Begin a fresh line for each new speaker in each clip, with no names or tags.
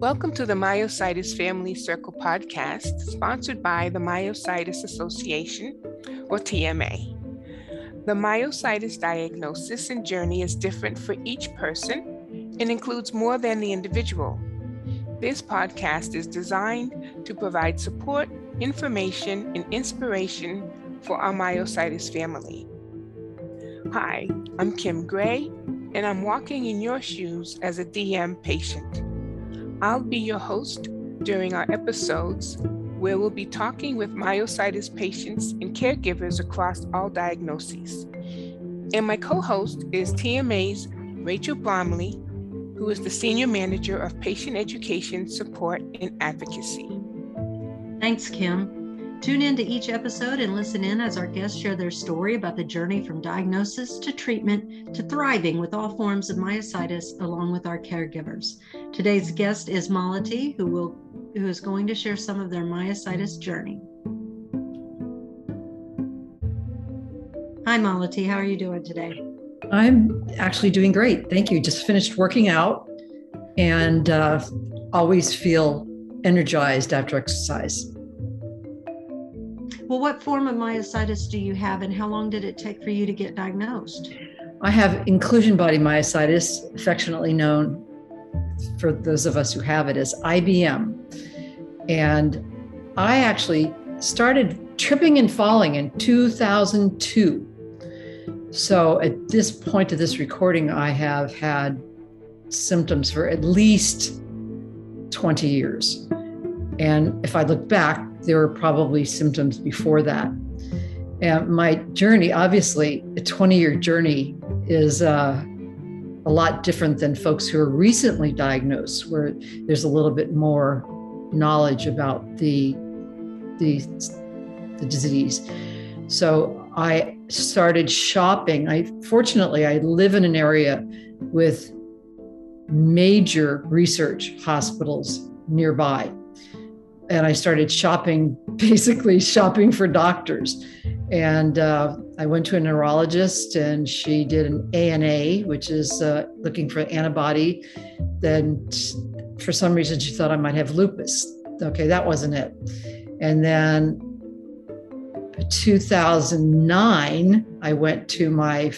Welcome to the Myositis Family Circle podcast, sponsored by the Myositis Association, or TMA. The myositis diagnosis and journey is different for each person and includes more than the individual. This podcast is designed to provide support, information, and inspiration for our myositis family. Hi, I'm Kim Gray, and I'm walking in your shoes as a DM patient. I'll be your host during our episodes where we'll be talking with myositis patients and caregivers across all diagnoses. And my co host is TMA's Rachel Bromley, who is the Senior Manager of Patient Education, Support, and Advocacy.
Thanks, Kim. Tune in to each episode and listen in as our guests share their story about the journey from diagnosis to treatment to thriving with all forms of myositis along with our caregivers. Today's guest is Malati, who will who is going to share some of their myositis journey. Hi Malati, how are you doing today?
I'm actually doing great. Thank you. Just finished working out and uh, always feel energized after exercise.
Well, what form of myositis do you have, and how long did it take for you to get diagnosed?
I have inclusion body myositis, affectionately known for those of us who have it is IBM. And I actually started tripping and falling in 2002. So at this point of this recording, I have had symptoms for at least 20 years. And if I look back, there were probably symptoms before that. And my journey, obviously, a 20 year journey is uh, a lot different than folks who are recently diagnosed, where there's a little bit more knowledge about the, the, the disease. So I started shopping. I fortunately I live in an area with major research hospitals nearby and I started shopping, basically shopping for doctors. And uh, I went to a neurologist, and she did an ANA, which is uh, looking for antibody. Then, for some reason, she thought I might have lupus. Okay, that wasn't it. And then 2009, I went to my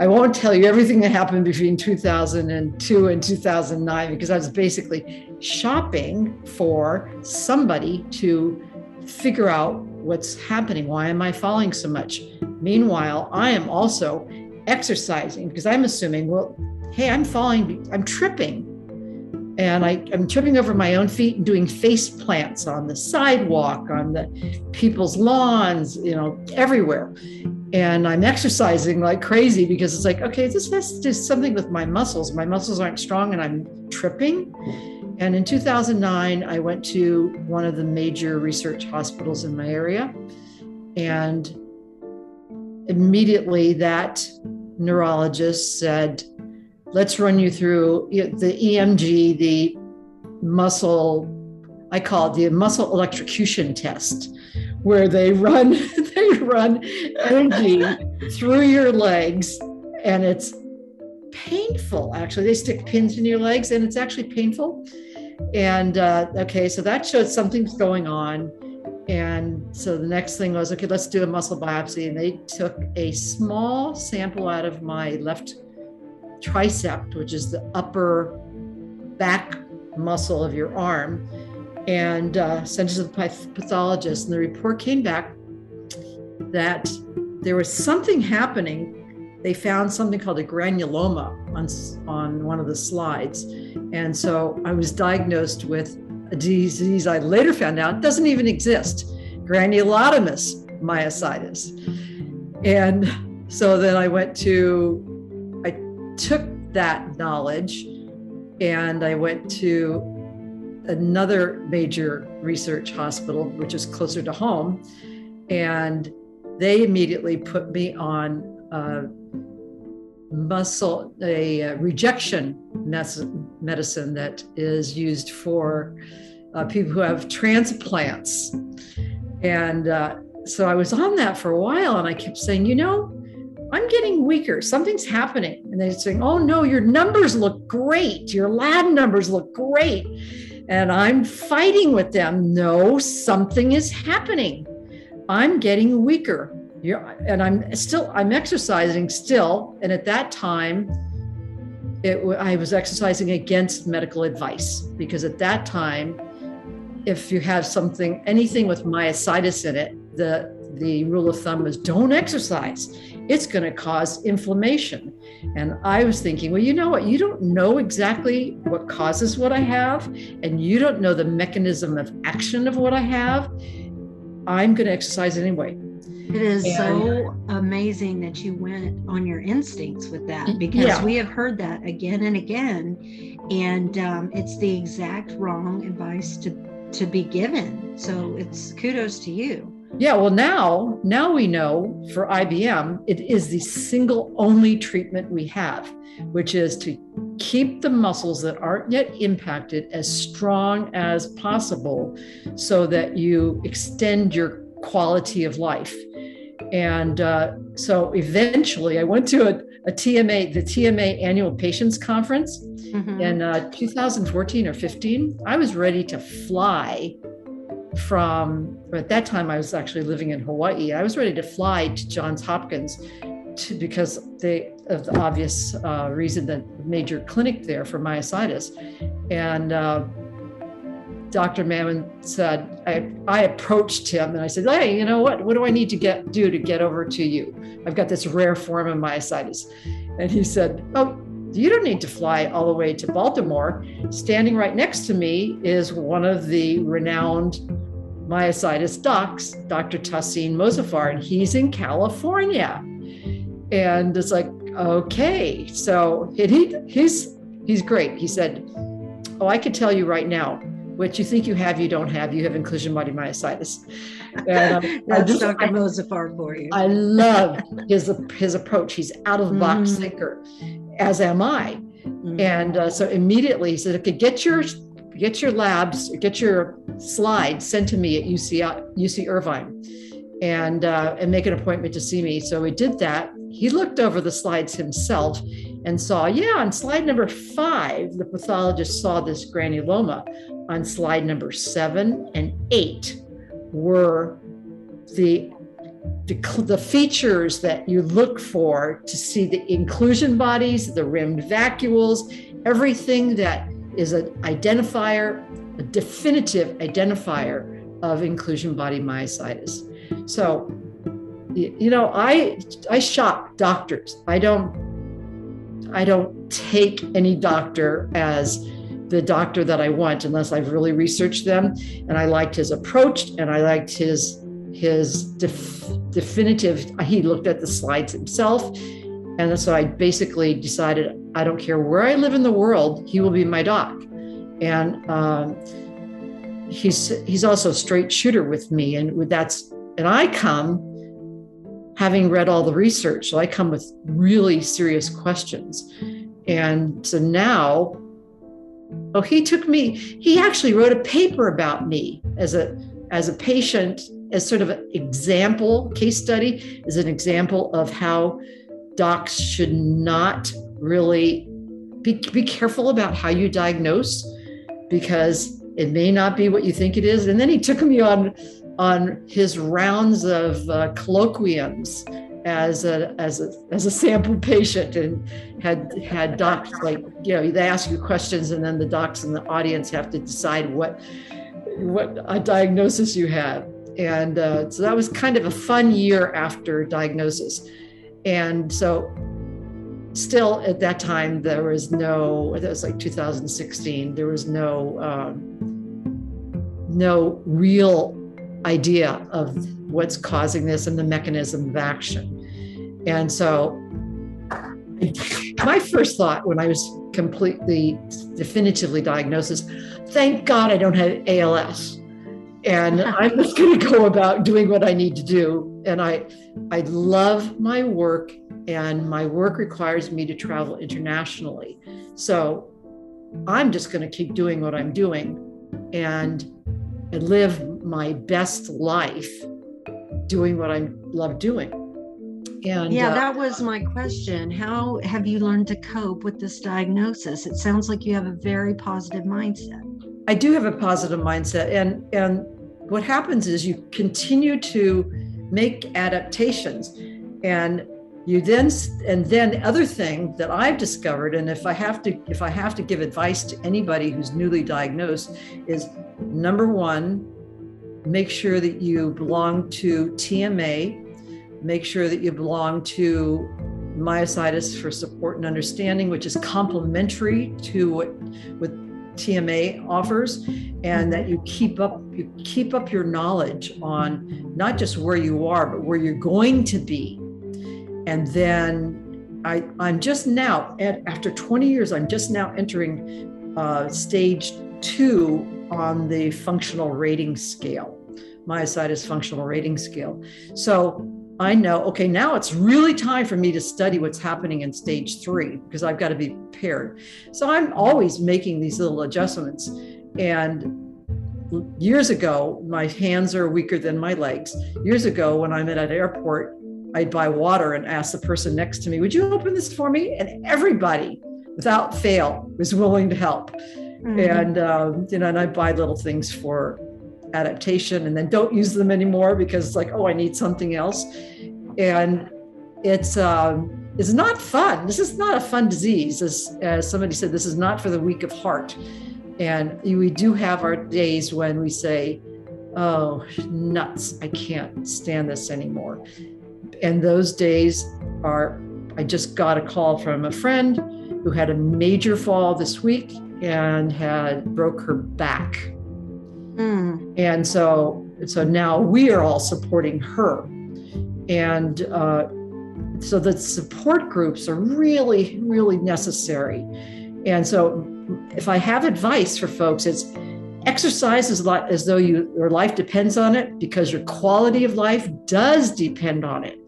I won't tell you everything that happened between 2002 and 2009 because I was basically shopping for somebody to figure out what's happening. Why am I falling so much? Meanwhile, I am also exercising because I'm assuming, well, hey, I'm falling, I'm tripping. And I, am tripping over my own feet and doing face plants on the sidewalk, on the people's lawns, you know, everywhere and I'm exercising like crazy because it's like, okay, this has to do something with my muscles. My muscles aren't strong and I'm tripping. And in 2009, I went to one of the major research hospitals in my area. And immediately that neurologist said, let's run you through the EMG, the muscle, I call it the muscle electrocution test where they run they run energy through your legs and it's painful actually. They stick pins in your legs and it's actually painful. And uh, okay so that showed something's going on. And so the next thing was okay let's do a muscle biopsy. And they took a small sample out of my left tricep which is the upper back muscle of your arm and uh, sent it to the pathologist. And the report came back that there was something happening. They found something called a granuloma on, on one of the slides. And so I was diagnosed with a disease I later found out doesn't even exist granulomatous myositis. And so then I went to, took that knowledge and I went to another major research hospital, which is closer to home. And they immediately put me on a muscle, a uh, rejection medicine that is used for uh, people who have transplants. And uh, so I was on that for a while and I kept saying, you know, I'm getting weaker. Something's happening. And they're saying, Oh, no, your numbers look great. Your lab numbers look great. And I'm fighting with them. No, something is happening. I'm getting weaker. You're, and I'm still, I'm exercising still. And at that time, it, I was exercising against medical advice because at that time, if you have something, anything with myositis in it, the the rule of thumb was don't exercise. It's going to cause inflammation. And I was thinking, well, you know what? You don't know exactly what causes what I have, and you don't know the mechanism of action of what I have. I'm going to exercise anyway.
It is and, so amazing that you went on your instincts with that because yeah. we have heard that again and again, and um, it's the exact wrong advice to to be given. So it's kudos to you.
Yeah, well now now we know for IBM it is the single only treatment we have, which is to keep the muscles that aren't yet impacted as strong as possible so that you extend your quality of life. And uh, so eventually I went to a, a, TMA, the TMA annual patients conference mm-hmm. in uh, 2014 or 15. I was ready to fly from, at that time I was actually living in Hawaii. I was ready to fly to Johns Hopkins to, because they, of the obvious uh, reason that major clinic there for myositis. And uh, Dr. Mammen said, I, I approached him and I said, Hey, you know what? What do I need to get do to get over to you? I've got this rare form of myositis. And he said, Oh, you don't need to fly all the way to Baltimore. Standing right next to me is one of the renowned myositis docs, Dr. Tahseen Mozaffar, and he's in California. And it's like, okay. So he, he's he's great. He said, Oh, I could tell you right now what you think you have, you don't have. You have inclusion body myositis.
And, um, That's just, Dr. Mozaffar for you.
I love his his approach. He's out of the box mm-hmm. thinker, as am I. Mm-hmm. And uh, so immediately he said, "Okay, get your get your labs, get your slides sent to me at UC UC Irvine, and uh, and make an appointment to see me." So we did that. He looked over the slides himself and saw, yeah, on slide number five, the pathologist saw this granuloma. On slide number seven and eight were the, the, the features that you look for to see the inclusion bodies, the rimmed vacuoles, everything that is an identifier, a definitive identifier of inclusion body myositis. So, you know, I I shop doctors. I don't I don't take any doctor as the doctor that I want unless I've really researched them and I liked his approach and I liked his his def, definitive he looked at the slides himself and so I basically decided I don't care where I live in the world he will be my doc and um, he's he's also a straight shooter with me and that's and I come having read all the research. So I come with really serious questions. And so now, oh, he took me, he actually wrote a paper about me as a as a patient, as sort of an example, case study, as an example of how docs should not really be, be careful about how you diagnose because it may not be what you think it is. And then he took me on on his rounds of uh, colloquiums as a as a as a sample patient and had had docs like you know they ask you questions and then the docs in the audience have to decide what what a diagnosis you had and uh, so that was kind of a fun year after diagnosis and so still at that time there was no that was like 2016 there was no um, no real idea of what's causing this and the mechanism of action. And so, my first thought when I was completely definitively diagnosed is thank God I don't have ALS. And I'm just going to go about doing what I need to do. And I, I love my work, and my work requires me to travel internationally. So I'm just going to keep doing what I'm doing and, and live my best life doing what I love doing. And
yeah,
uh,
that was my question. How have you learned to cope with this diagnosis? It sounds like you have a very positive mindset.
I do have a positive mindset, and and what happens is you continue to make adaptations, and you then and then the other thing that I've discovered, and if I have to if I have to give advice to anybody who's newly diagnosed, is number one, make sure that you belong to TMA make sure that you belong to myositis for support and understanding which is complementary to what what TMA offers and that you keep up you keep up your knowledge on not just where you are but where you're going to be. And then I I'm just now at, after 20 years I'm just now entering uh, stage 2 on the functional rating scale. Myositis functional rating scale. So I know, okay, now it's really time for me to study what's happening in stage three because I've got to be prepared. So I'm always making these little adjustments. And years ago, my hands are weaker than my legs. Years ago, when I'm at an airport, I'd buy water and ask the person next to me, Would you open this for me? And everybody, without fail, was willing to help. Mm-hmm. And, um, you know, and I buy little things for adaptation and then don't use them anymore because it's like, oh, I need something else. And it's um, it's not fun. This is not a fun disease. As, as somebody said, this is not for the weak of heart. And we do have our days when we say, oh, nuts, I can't stand this anymore. And those days are, I just got a call from a friend who had a major fall this week and had broke her back Mm. And so, so now we are all supporting her. And uh, so the support groups are really, really necessary. And so, if I have advice for folks, it's exercise as, as though you, your life depends on it because your quality of life does depend on it.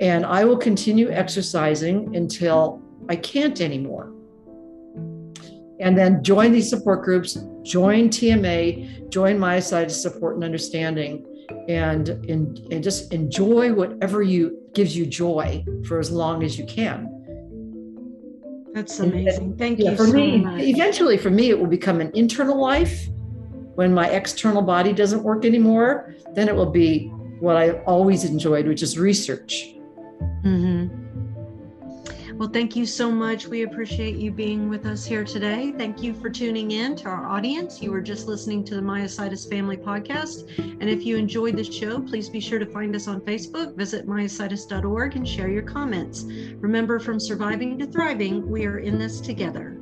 And I will continue exercising until I can't anymore and then join these support groups, join TMA, join myositis support and understanding, and, and, and just enjoy whatever you gives you joy for as long as you can.
That's amazing. Thank
yeah,
you
for
so
me,
much.
Eventually, for me, it will become an internal life. When my external body doesn't work anymore, then it will be what I always enjoyed, which is research.
Mm-hmm. Well, thank you so much. We appreciate you being with us here today. Thank you for tuning in to our audience. You were just listening to the Myositis Family Podcast. And if you enjoyed the show, please be sure to find us on Facebook, visit myositis.org, and share your comments. Remember, from surviving to thriving, we are in this together.